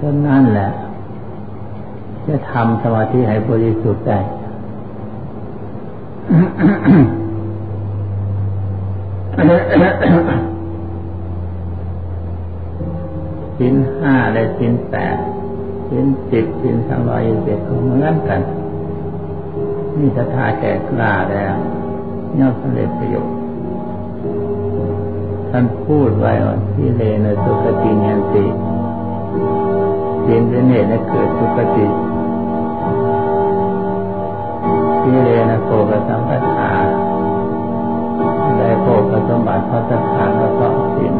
ก็นั่นแหละ จะทำสมาธิให้บริสุทธิ์ได้สินห้าและสินแปดสินสิบสินสามร้อยยี่สิบเหมือนกันนี่ศรัทธาแก่กล้าแล้วย่อมสำเร็จประโยชน์ท่านพูดไว้ว่าที่เลนสุขติยันติ สินเนเหตุให้เกิดสุขติที่เลนะโภกสัมปทาได้โภกสมบัติพระสถานแล้วก็สิน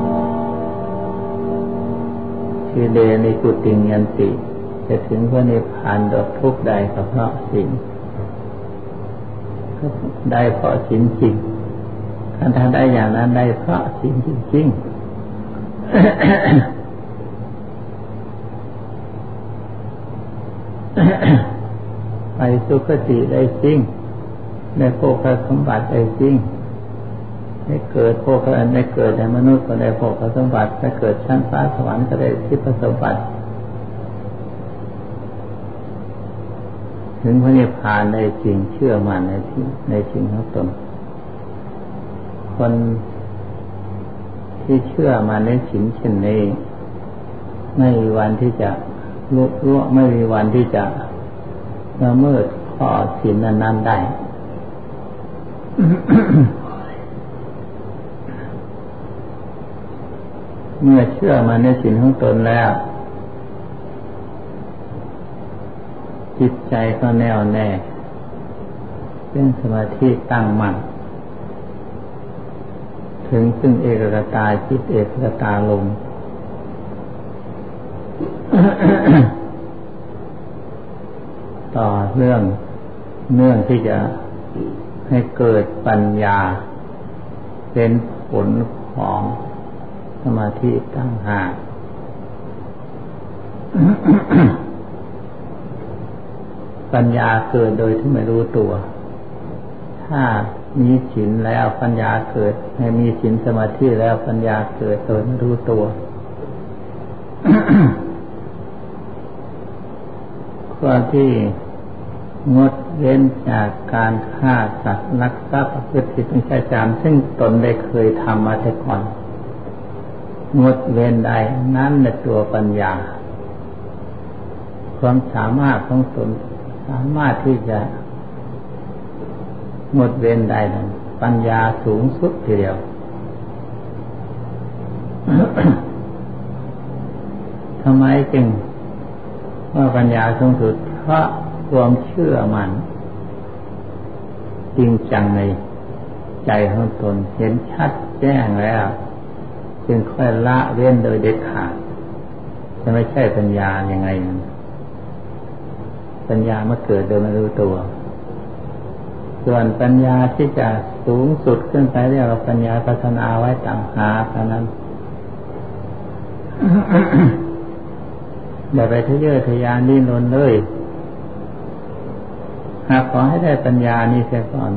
ที่เลนิกุติยันติจะถึงพระนิพพานดอกทุกใดก็เพราะสินได้เพราะสินจริงถ้าได้อย่างนั้นได้เพราะสินจริงๆ ไปสุคติได้จริงได้โภคสมบัติได้จริงได้เกิดโภคได้เกิดในมนุษย์ก็ได้โภคสมบัติได้เกิดชั้นฟ้าสวรรค์ก็ได้ทิพสมบัติ ถึงพระนิพพานในจริงเชื่อมั่นในที่ในจริงของตนคนที่เชื่อมาในสินเช่นนี้ ไม่มีวันที่จะลุล่วไม่มีวันที่จะ ละเมิดข้อสินนั้นได้ เมื่อเชื่อมาในสินของตนแล้ว จิตใจก็แน่วแน่ เป็นสมาธิตั้งมั่นถึงซึ่งเอกกตาจิตเอกกตาลง เรื่องเนื่องที่จะให้เกิดปัญญา เป็นผลของสมาธิตั้งหากปัญญาเกิดโดยที่ไม่รู้ตัว ถ้ามีศีลแล้วปัญญาเกิดให้มีศีลสมาธิแล้วปัญญาเกิดโดยไม่รู้ตัว ข้อที่ งดเว้นจากการฆ่าสัตว์ลักทรัพย์ประพฤติผิดในจารซึ่งตนได้เคยทำมาแต่ก่อน งดเว้นได้นั่นในตัวปัญญา ความสามารถของตนสามารถที่จะหมดเว้นได้นั้นปัญญาสูงสุดทีเดียวทำไมจึงว่าปัญญาสูงสุด เพราะ ความเชื่อมัน จริงจังในใจของตนเห็นชัดแจ้งแล้ว จึงค่อยละเว้นโดยเด็ดขาดจะไม่ใช่ปัญญาอย่างไง ปัญญามาเกิดโดยไม่รู้ตัว ส่วนปัญญาที่จะสูงสุดขึ้นไปเรียกว่าปัญญาพัฒนาไว้ต่างหากเท่านั้นอย่าไปทะเยอทะยานดิ้นรนเลย หากขอให้ได้ปัญญานี้เสียก่อน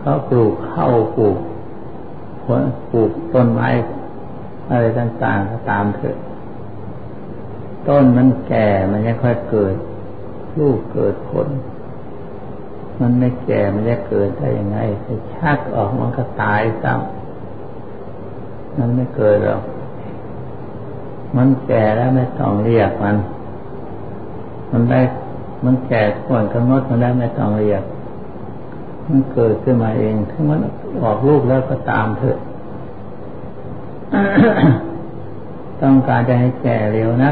เขาปลูกเข้าปลูกผลปลูกต้นไม้อะไรต่างๆก็ตามเถอะ ต้นมันแก่มันยังค่อยเกิด ลูกเกิดผล มันไม่แก่มันจะเกิดได้ยังไงจะชักออกมันก็ตายซ้ำมันไม่เกิดหรอกมันแก่แล้วไม่ต้องเรียกมัน มันได้มันแก่ก่อนกำหนดมันได้ไม่ต้องเรียกมันเกิดขึ้นมาเองถ้ามันออกลูกแล้วก็ตามเถอะ ต้องการจะให้แก่เร็วนะ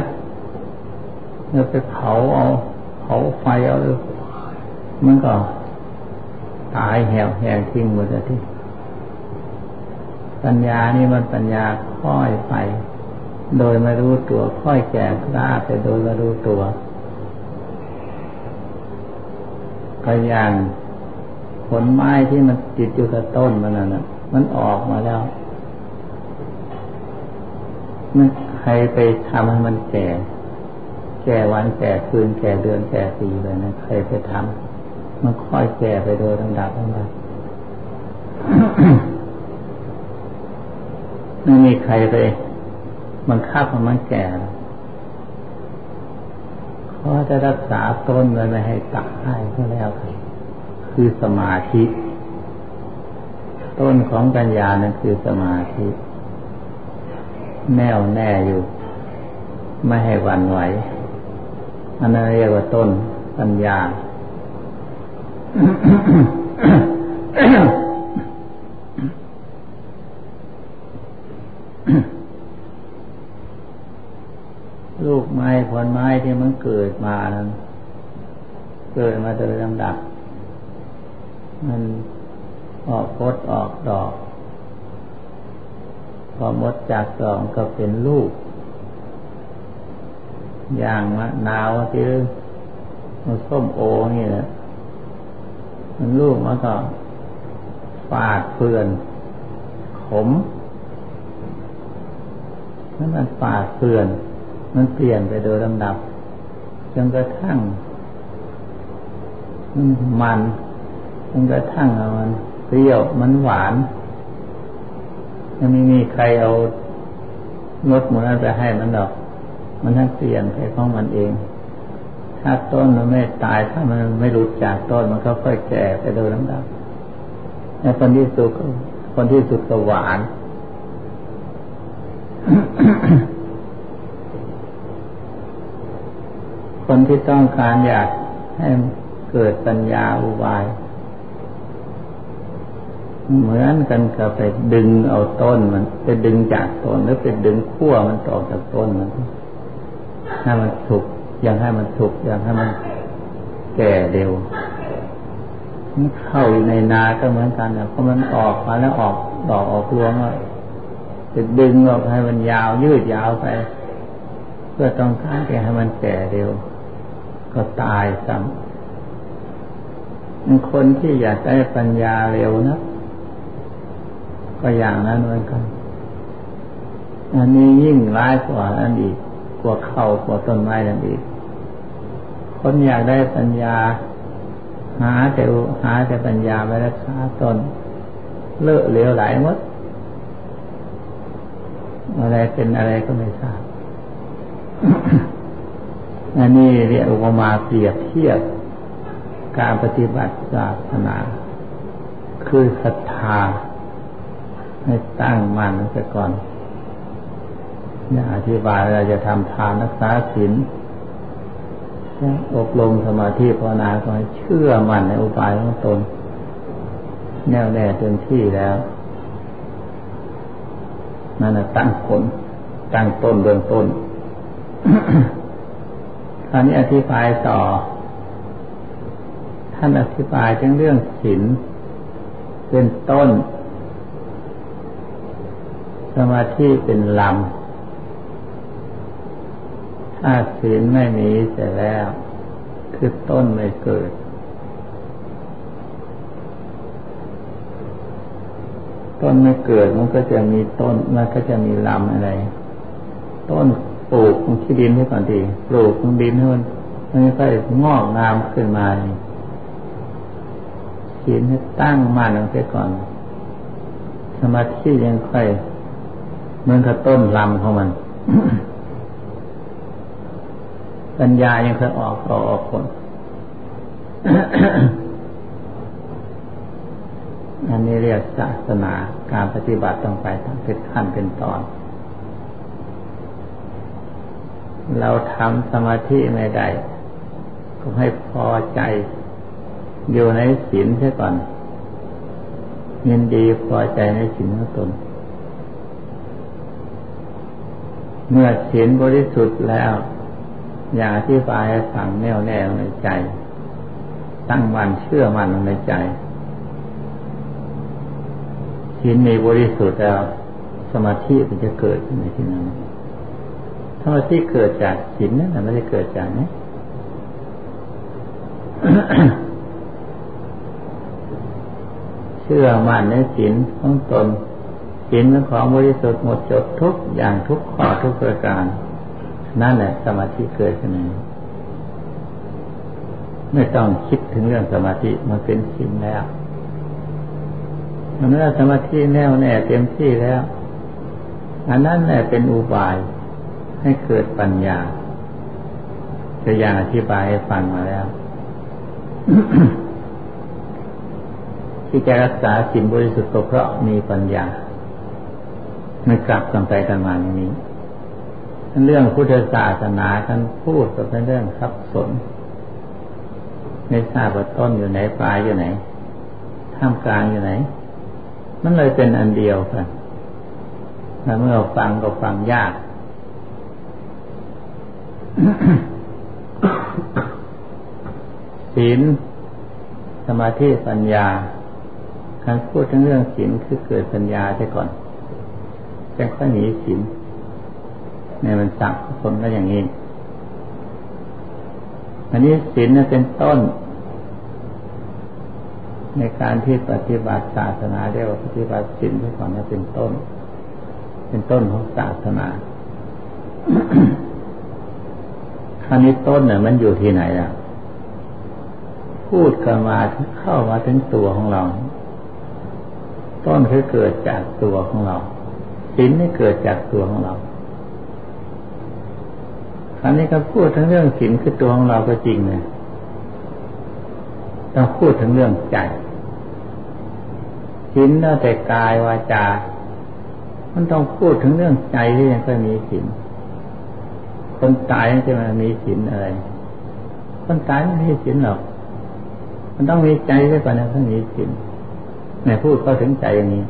เราไปเผาเอา เผาไฟเอามันก็ตายแหวแหงทิ้งหมดเลยที่ปัญญานี่มันปัญญาค่อยไป โดยไม่รู้ตัวค่อยแก่กล้าไปโดยไม่รู้ตัว ก็อย่างผลไม้ที่มันติดอยู่กับต้นมันน่ะ มันออกมาแล้ว มันใครไปทำให้มันแก่ แก่วันแก่คืนแก่เดือนแก่ปีเลยนะใครไปทำมันค่อยแก่ไปโดยลำดับลำดับไม่มีใครไปบังคับมันแก่ เขาจะรักษาต้นไว้ไม่ให้ตักให้ก็แล้วคือสมาธิ ต้นของปัญญานั่นคือสมาธิ แน่วแน่อยู่ ไม่ให้หวั่นไหวอันนั้นเรียกว่าต้นปัญญา ที่มันเกิดมานั้น เกิดมาโดยลำดับ มันออกพดออกดอก พอมดจากดอกก็เป็นลูก อย่างมะนาวที่มันส้มโอนี่แหละมันลูกมันก็ฝาดเพื่อน ขมนั่นมันฝาดเพื่อน มันเปลี่ยนไปโดยลำดับ จนกระทั่งมันจนกระทั่งมันเปรี้ยวมันหวานยังไม่มีใครเอารสหมูนั้นไปให้มันดอก มันทั้งเปลี่ยนไปของมันเอง ถ้าต้นมันไม่ตายถ้ามันไม่รู้จักต้นมันก็ค่อยแก่ไปโดยลำดับในคนที่สุดคนที่สุดก็หวาน คนที่ต้องการอยากให้เกิดปัญญาอุบาย เหมือนกันกับไปดึงเอาต้นมัน ไปดึงจากต้นหรือไปดึงขั้วมันต่อจากต้นมันให้มันสุกอยางให้มันสุกอยางให้มันแก่เร็วมันเข้าอยู่ในนาก็เหมือนกันนะเพราะมันออกมาแล้วออกดอกออกรวงอะจะดึงออกให้มันยาวยืดยาวไป เพื่อต้องการจะให้มันแก่เร็ว ก็ตายซ้ำคนที่อยากได้ปัญญาเร็วนะ ก็อย่างนั้นเหมือนกัน อันนี้ยิ่งร้ายกว่าอันอีกกว่าเข้ากว่าต้นไม้นั่นอีก คนอยากได้ปัญญา หาแต่หาแต่ปัญญาไปรักษาตนเลอะเหลวไหลหมดอะไรเป็นอะไรก็ไม่ทราบ อันนี้เรียกว่ามาเปรียบเทียบการปฏิบัติศาสนา คือศรัทธาให้ตั้งมั่นซะก่อนเนี่ยอธิบายเราจะทำทานรักษาศีลอบรมสมาธิภาวนาก็ให้เชื่อมั่นในอุบายของตน แน่วแน่เต็มที่แล้วนั่นตั้งผลตั้งต้นเบื้องต้น คราวนี้อธิบายต่อ ท่านอธิบายถึงเรื่องศีลเป็นต้น สมาธิเป็นลำถ้าศีลไม่มีเสร็จแล้ว คือต้นไม่เกิด ต้นไม่เกิดมันก็จะมีต้นมันก็จะมีลำอะไร ต้น ปลูกที่ดินให้ก่อนดีปลูกตรงดินให้มันมันค่อยงอกงามขึ้นมาศีลให้ตั้งมั่นลงไปก่อน สมาธิยังค่อยเหมือนกับต้นลำของมัน ปัญญายังเคยออกต่อออกผลอันนี้เรียกศาสนาการปฏิบัติต้องไปทั้งเป็นขั้นเป็นตอน เราทำสมาธิไม่ได้ก็ให้พอใจ อยู่ในศีลเสียก่อนยินดีพอใจในศีลของตน เมื่อศีลบริสุทธิ์แล้ว อย่าที่บายฝังแน่วแน่ในใจ ตั้งมันเชื่อมันในใจศีลมีบริสุทธิ์แล้ว สมาธิมันจะเกิดในที่นั้น สมาธิเกิดจากศีลนั่นไม่ได้เกิดจากนี้เชื่อมั่นในศีลของตนศีลเป็นของบริสุทธิ์หมดจดทุกอย่างทุกข้อทุกประการ นั่นแหละสมาธิเกิดขึ้นไม่ต้องคิดถึงเรื่องสมาธิมันเป็นศีลแล้วเมื่อสมาธิแน่วแน่เต็มที่แล้ว อันนั้นแหละเป็นอุบาย ให้เกิดปัญญาจะอย่างอธิบายให้ฟังมาแล้ว ที่จะรักษาสิ่งบริสุทธิ์ก็เพราะมีปัญญาไม่กลับกันไปกันมาอย่างนี้เรื่องพุทธศาสนาท่านพูดก็เป็นเรื่องสับสนไม่ทราบว่าต้นอยู่ไหนปลายอยู่ไหนท่ามกลางอยู่ไหน มันเลยเป็นอันเดียวกันแล้วเมื่อฟังก็ฟังยาก ศีลสมาธิปัญญาการพูดถึงเรื่องศีลคือเกิดปัญญาใช่ก่อนจะค่อยหนีศีลในมันสักคนก็อย่างนี้ อันนี้ศีลเป็นต้น ในการที่ปฏิบัติศาสนาเรียกว่าปฏิบัติศีลที่ก่อนนี้เป็นต้น เป็นต้นของศาสนา ครานี้ต้นเนี่ยมันอยู่ที่ไหนอะ พูดกันมาเข้ามาถึงตัวของเรา ต้นคือเกิดจากตัวของเราศีลนี่เกิดจากตัวของเราครานี้ก็พูดถึงเรื่องศีลคือตัวของเราก็จริงเลยต้องพูดถึงเรื่องใจศีลแล้วแต่กายวาจา มันต้องพูดถึงเรื่องใจที่ยังก็มีศีล คนตายจะมามีศีลอะไร คนตายไม่มีศีลหรอก มันต้องมีใจด้วยก่อนนะถึงมีศีลแม่พูดเข้าถึงใจอย่างนี้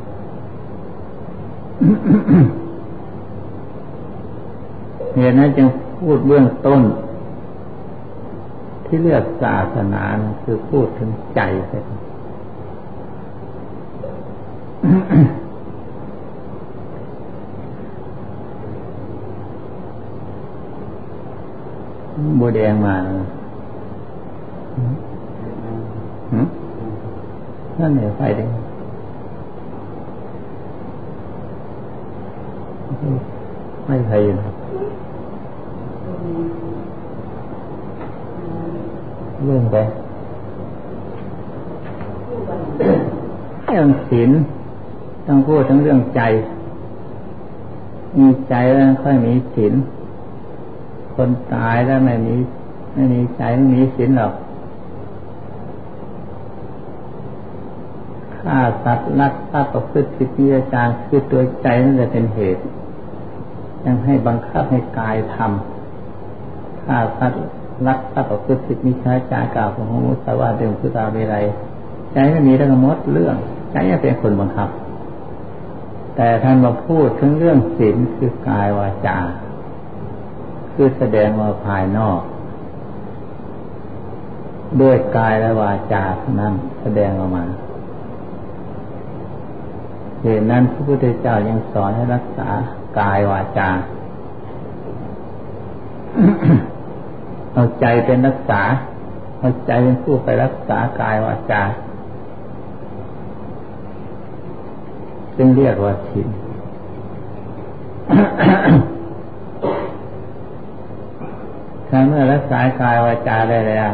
เหตุนั้นจึงพูดเบื้องต้น ที่เลือกศาสนาคือพูดถึงใจใช่ไบัวแดงมานั่นเนี่ยไฟแดงไม่ใครนะเรื่องไปเรื่องศีลต้องพูดทั้งเรื่องใจ มีใจแล้วค่อยมีศีล คนตายแล้วไม่มีไม่มีใจไม่มีศีลหรอกฆ่าสัตว์ลักทรัพย์ประพฤติผิดวิจารคือตัวใจนั่นจะเป็นเหตุ ยังให้บังคับให้กายทำฆ่าสัตว์ลักทรัพย์ประพฤติผิดมิจาจารกล่าวของมุสาวาเดิมคือตาเวไรใจไม่มีทั้งมดเรื่องใจยังเป็นคนบังคับ แต่ท่านมาพูดถึงเรื่องศีลคือกายวาจา คือแสดงมาภายนอก ด้วยกายและวาจานั้นแสดงออกมาเหตุนั้นพระพุทธเจ้ายังสอนให้รักษากายวาจา เอาใจเป็นรักษา เอาใจเป็นผู้ไปรักษากายวาจาซึ่งเรียกว่าทิน ถ้าเมื่อรักษากายวาจาได้แล้ว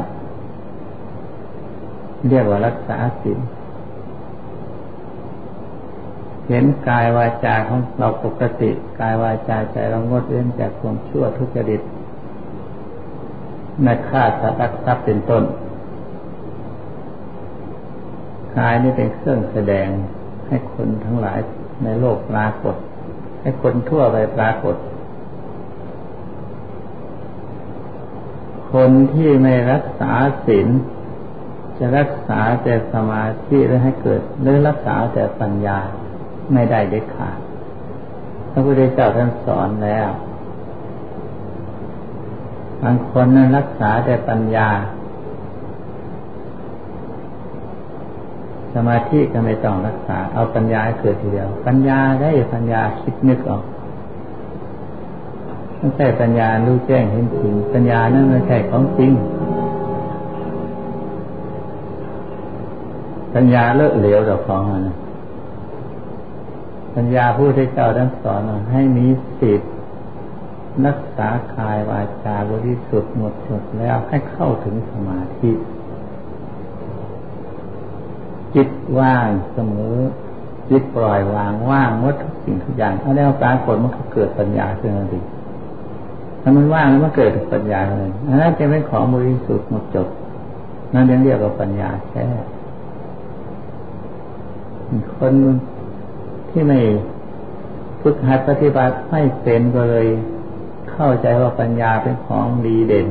เรียกว่ารักษาศีลเห็นกายวาจาของเราปกติ กายวาจาใจเรางดเว้นจากความชั่วทุจริตไม่ฆ่าสัตว์รักทรัพย์เป็นต้นกายนี่เป็นเครื่องแสดงให้คนทั้งหลายในโลกปรากฏ ให้คนทั่วไปปรากฏ คนที่ไม่รักษาศีลจะรักษาแต่สมาธิหรือให้เกิดหรือรักษาแต่ปัญญาไม่ได้เด็ดขาดพระพุทธเจ้าท่านสอนแล้วบางคนนั้นรักษาแต่ปัญญา สมาธิก็ไม่ต้องรักษา เอาปัญญาเกิดทีเดียว ปัญญาได้ปัญญาคิดนึกออก ไม่ใช่ปัญญารู้แจ้งเห็นจริงปัญญานั้นไม่ใช่ของจริง ปัญญาเลอะเหลวดอกของมันปัญญาผู้ที่เจ้าท่านสอนให้มีสิทธิ์รักษากายวาจาบริสุทธิ์หมดจดแล้วให้เข้าถึงสมาธิ จิตว่างเสมอ จิตปล่อยวางว่างวัตถุสิ่งทุกอย่างถ้าแล้วปรากฏมันก็เกิดปัญญาขึ้นมาดี ถ้ามันว่างมันเกิดปัญญาเลยนั่นจะเป็นของบริสุทธิ์หมดจดนั่นยังเรียกว่าปัญญาแค่คนที่ไม่ฝึกหัดปฏิบัติไม่เป็นก็เลยเข้าใจว่าปัญญาเป็นของดีเด่น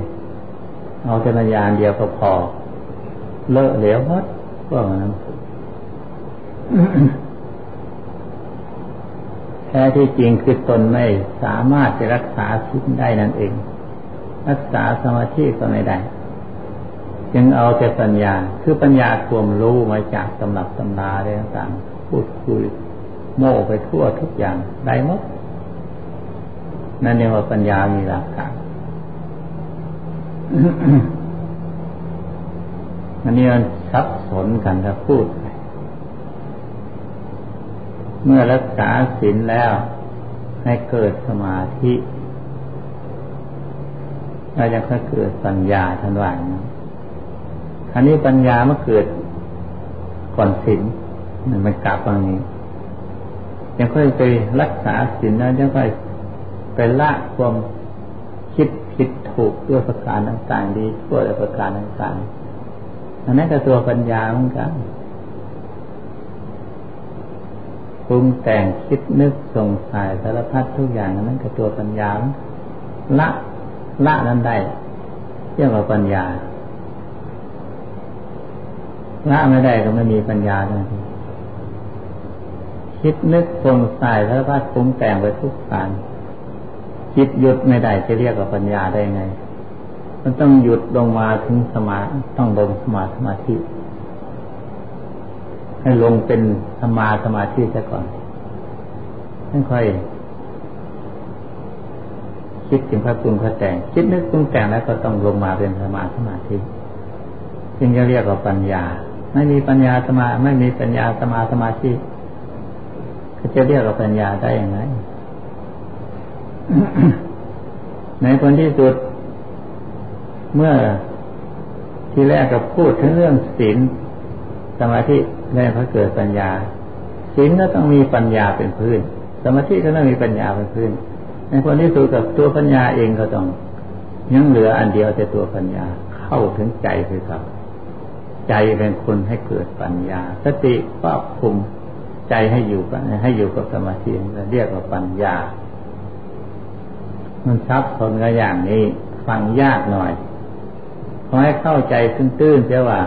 เอาแต่ปัญญาเดียวก็พอ เลอะเหลวหมดพวกนั้น ท้ที่จริงคือตนไม่สามารถจะรักษาสิ่งได้นั่นเอง รักษาสมาธิก็ไม่ได้ จึงเอาแต่ปัญญา คือปัญญาความรู้มาจากตำรับตำราอะไรต่างๆพูดคุยโม่ไปทั่วทุกอย่างได้หมดนั่นเรียกว่าปัญญามีหลักการอันนี้มันซับสนกันถ้าพูด เมื่อรักษาศีลแล้วให้เกิดสมาธิเราจะค่อยเกิดปัญญาทันวันอันนี้ปัญญาเมื่อเกิดก่อนศีลมันมันกลับตรงนี้ ยังค่อยไปรักษาศีลแล้วยังค่อยไปละความคิดผิดถูกด้วยประการต่างๆดีชั่วด้วยประการต่างๆอันนั้นก็ตัวปัญญาเหมือนกัน ปรุงแต่งคิดนึกสงสัยสารพัดทุกอย่างนั้นก็ตัวปัญญาละละนั้นได้เรียกว่าปัญญาละไม่ได้ก็ไม่มีปัญญาเลยคิดนึกสงสัยสารพัดปรุงแต่งไปทุกการจิตหยุดไม่ได้จะเรียกว่าปัญญาได้ไง มันต้องหยุดลงมาถึงสมาต้องลงสมาสมาธิ ให้ลงเป็นสมาสมาธิซะก่อนไม่ค่อยคิดถึงพระปรุงพระแต่ง คิดนึกปรุงแต่งแล้วก็ต้องลงมาเป็นสมาสมาธิจึงจะเรียกว่าปัญญา ไม่มีปัญญาสมา ไม่มีปัญญาสมาสมาธิจะเรียกว่าปัญญาได้อยังไงในคนที่สุด เมื่อที่แรกก็พูดถึงเรื่องศีลสมาธิ แล้พอเกิดปัญญาศีลก็ต้องมีปัญญาเป็นพื้น สมาธิก็ต้องมีปัญญาเป็นพื้น ในคนที่สุดกับตัวปัญญาเองก็ต้องยังเหลืออันเดียวแต่ตัวปัญญาเข้าถึงใจคือครับ ใจเป็นคนให้เกิดปัญญา สติครอบคุมใจให้อยู่กันให้อยู่กับสมาธิเรียกว่าปัญญา มันซับซ้อนกันอย่างนี้ ฟังยากหน่อยขอให้เข้าใจตื้นๆเสียว่า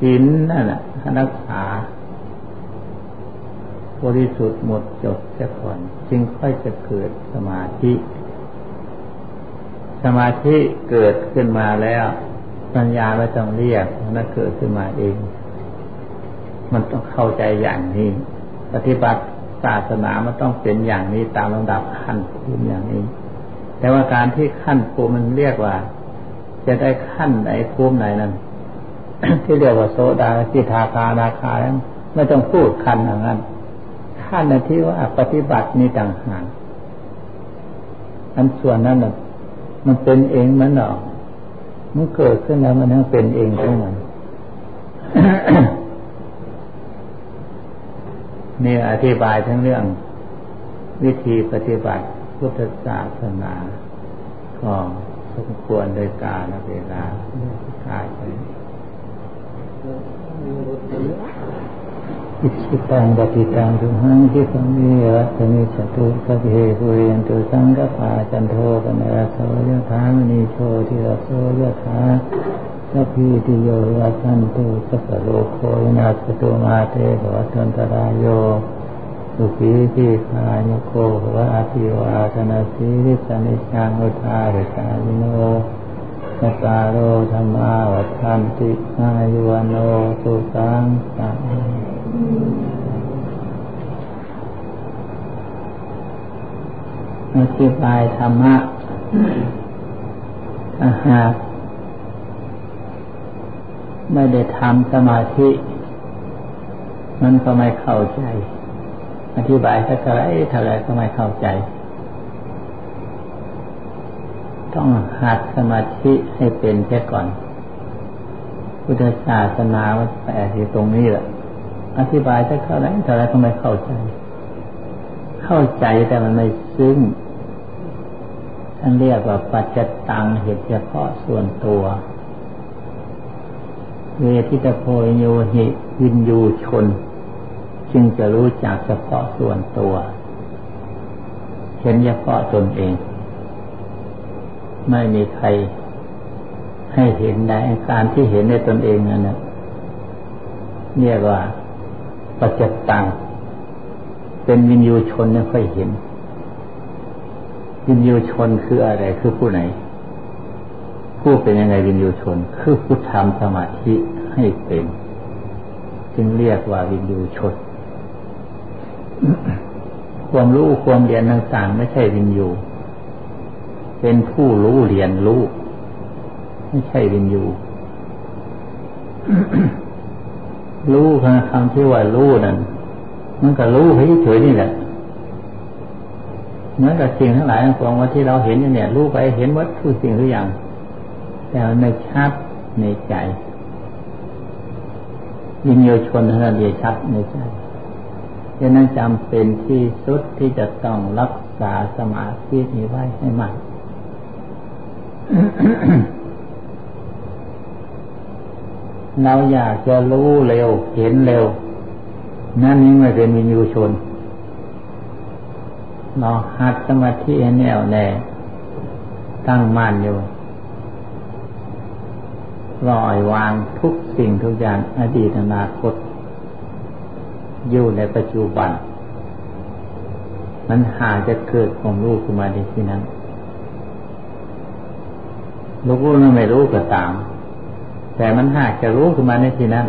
ศีลนั่นแหละ รักษา บริสุทธิ์หมดจดเสียก่อน จึงค่อยจะเกิดสมาธิ สมาธิเกิดขึ้นมาแล้ว ปัญญาไม่ต้องเรียกมันเกิดขึ้นมาเอง มันต้องเข้าใจอย่างนี้ ปฏิบัติศาสนามันต้องเป็นอย่างนี้ตามลำดับขั้นภูมิอย่างนี้ แต่ว่าการที่ขั้นภูมิมันเรียกว่า จะได้ขั้นไหนภูมิไหนนั้น ที่เรียกว่าโสดาสิทาคานาคาแล้วไม่ต้องพูดขั้นอย่างนั้นขั้นในที่ว่าปฏิบัตินี่ต่างหากอันส่วนนั้นมันเป็นเองมันหรอมันเกิดขึ้นแล้วมันยังเป็นเองของมันนี่อธิบายทั้งเรื่อง วิธีปฏิบัติพุทธศาสนาก็สมควรโดยกาลเวลาขายไป อิชิตังปฏิตังทุหังที่สังเวรัตมิจตุสัพเพปุเรนตุสังกปาจันโทปนรโสยถามณีโชติรโสยถาสัพพิติโยวัชันตุสัพโลโควินาสตุมาเตภวัตันตรายโยสุขีทีคายโกวะอาทิวาธนาสีริสนิจังอุทาริกาลิโน สตาโรธรรมาวัฏันติอายุวโนสุสังสังอธิบายธรรมะอาหารไม่ได้ทำสมาธิ มันก็ไม่เข้าใจ อธิบายสักไรเท่าไรก็ไม่เข้าใจ ต้องหัดสมาธิให้เป็นแค่ก่อน พุทธศาสนาว่าแปลที่ตรงนี้แหละอธิบายจะเข้าไหนเท่าไรก็ไม่เข้าใจ เข้าใจแต่มันไม่ซึ้งท่านเรียกว่าปัจจตังเหตุเฉพาะส่วนตัว เวทิตโพโยหิวินยูชน จึงจะรู้จักเฉพาะส่วนตัว เห็นเฉพาะตนเอง ไม่มีใครให้เห็นได้การที่เห็นในตนเองนั่นเรียกว่าปัจจตังเป็นวินยูชนไม่ค่อยเห็น วินยูชนคืออะไรคือผู้ไหน ผู้เป็นยังไงวินยูชน คือผู้ทำสมาธิให้เป็น จึงเรียกว่าวินยูชน ความรู้ความเรียนต่างๆไม่ใช่วินยู เป็นผู้รู้เรียนรู้ ไม่ใช่วินยูรู้คำที่ว่ารู้นั่นมันก็รู้เฉยๆนี่แหละเหมือนกับสิ่งทั้งหลายทั้งปวงว่าที่เราเห็นเนี่ยรู้ไปเห็นวัตถุสิ่งทุกอย่าง แต่ในชัดในใจยินโยชนท่านเดียชัดในใจดังนั้นจำเป็นที่สุดที่จะต้องรักษาสมาธินี้ไว้ให้มาก เราอยากจะรู้เร็ว เห็นเร็ว นั่นนี่ไม่เป็นวิญญูชน เราหัดสมาธิแน่วแน่ ตั้งมั่นอยู่ปล่อยวางทุกสิ่งทุกอย่างอดีตอนาคต อยู่ในปัจจุบัน มันหาจะเกิดของลูกขึ้นมาในที่นั้น รู้หรือไม่รู้ก็ตาม แต่มันหากจะรู้ขึ้นมาในที่นั้น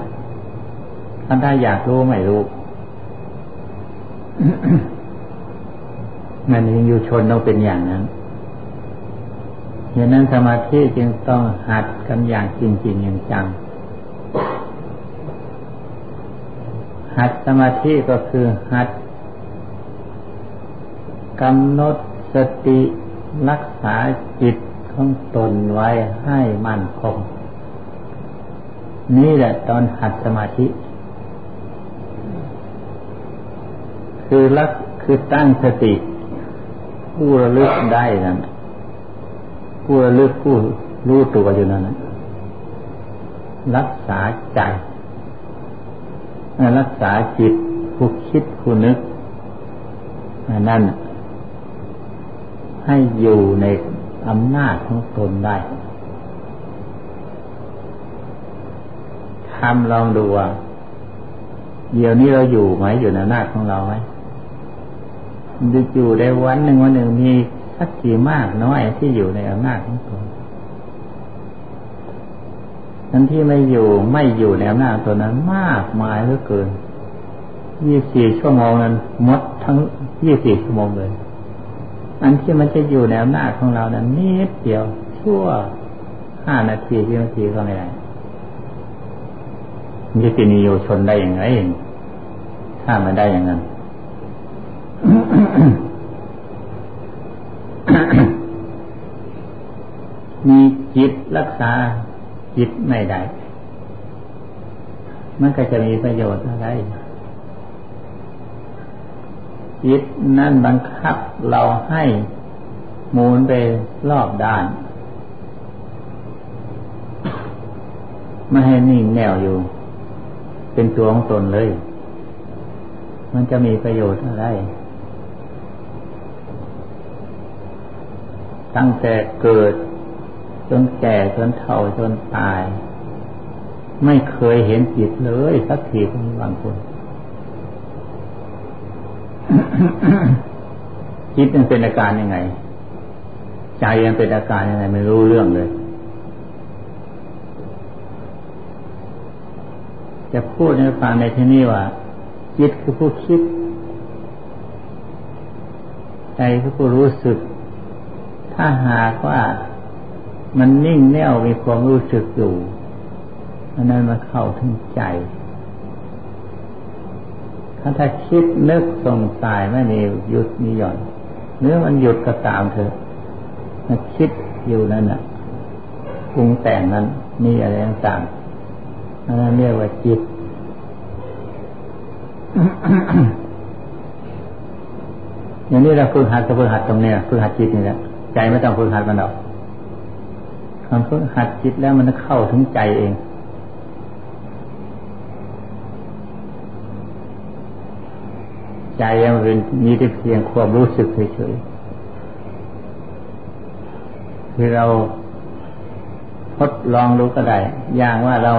ท่านถ้าอยากรู้ไม่รู้มันยังอยู่ชนต้องเป็นอย่างนั้นดังนั้นสมาธิจึงต้องหัดกันอย่างจริงจริงอย่างจัง หัดสมาธิก็คือหัดกำหนดสติรักษาจิต ของตนไว้ให้มั่นคง นี่แหละตอนหัดสมาธิ คือรักคือตั้งสติ ผู้ระลึกได้นั่นผู้ระลึกผู้รู้ตัวอยู่นั่นรักษาใจรักษาจิตผู้คิดผู้นึกนั่นให้อยู่ใน อำนาจของตนได้ทำลองดูว่าเดี๋ยวนี้เราอยู่ไหมอยู่ในหน้าของเราไหมดูอยู่ได้วันหนึ่งวันหนึ่งมีสักกี่มากน้อยที่อยู่ในอำนาจของตนนั้นที่ไม่อยู่ไม่อยู่ในอำนาจตัวนั้นมากมายเหลือเกินยี่สี่ชั่วโมงนั้นมดทั้งยี่สี่ชั่วโมงเลย อันที่มันจะอยู่ในอำนาจของเรานั้นนิดเดียวชั่วห้านาทีที่นาทีก็ไม่ได้มันจะเป็นนิโยชนได้อย่างไรถ้ามันได้อย่างนั้นมีจิตรักษาจิตไม่ได้ มันก็จะมีประโยชน์อะไร จิตนั่นบังคับเราให้หมุนไปรอบด้าน ไม่ให้นิ่งแนวอยู่ เป็นตัวของตนเลย มันจะมีประโยชน์อะไร ตั้งแต่เกิด จนแก่จนเฒ่าจนตาย ไม่เคยเห็นจิตเลยสักทีคนบางคน จิตมันเป็นอาการยังไง ใจมันเป็นอาการยังไง ไม่รู้เรื่องเลยจะพูดให้ฟังในที่นี้ว่าจิตคือผู้คิด ใจคือผู้รู้สึก ถ้าหากว่ามันนิ่งแน่วมีความรู้สึกอยู่อันนั้นมาเข้าถึงใจ ถ้าถ้าคิดนึกสงสัยไม่มีหยุดมีหย่อนเนื้อมันหยุดก็ตามเถอะมันคิดอยู่นั่นน่ะปรุงแต่งนั้นมีอะไรต่างๆนนั้นเรียกว่าจิตอย่างนี้เราฝึกหัดกับฝึกหัดตรงเนี้ยฝึกหัดจิตนี่แหละใจไม่ต้องฝึกหัดมันหรอกคำฝึกหัดจิตแล้วมันเข้าถึงใจเอง ใจมันเป็นมีแต่เพียงความรู้สึกเฉยๆคือเราทดลองรู้ก็ได้ อย่างว่าเรา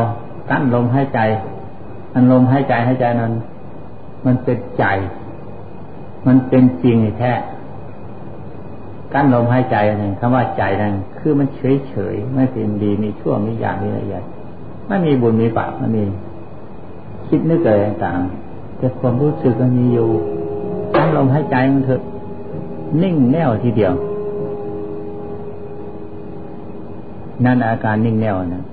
ตั้นลมหายใจ อันลมหายใจหายใจนั้น มันเป็นใจ มันเป็นจริงแท้กั้นลมหายใจนั่นคำว่าใจนั่นคือมันเฉยเฉยไม่เป็นดีมีชั่วมีอย่างมีอะไรอย่างไม่มีบุญมีบาปมันมีคิดนึกอะไรต่าง แต่ความรู้สึกมันมีอยู่ตั้งลมหายใจมันเถอะ นิ่งแน่วทีเดียว นั่นอาการนิ่งแน่วนะ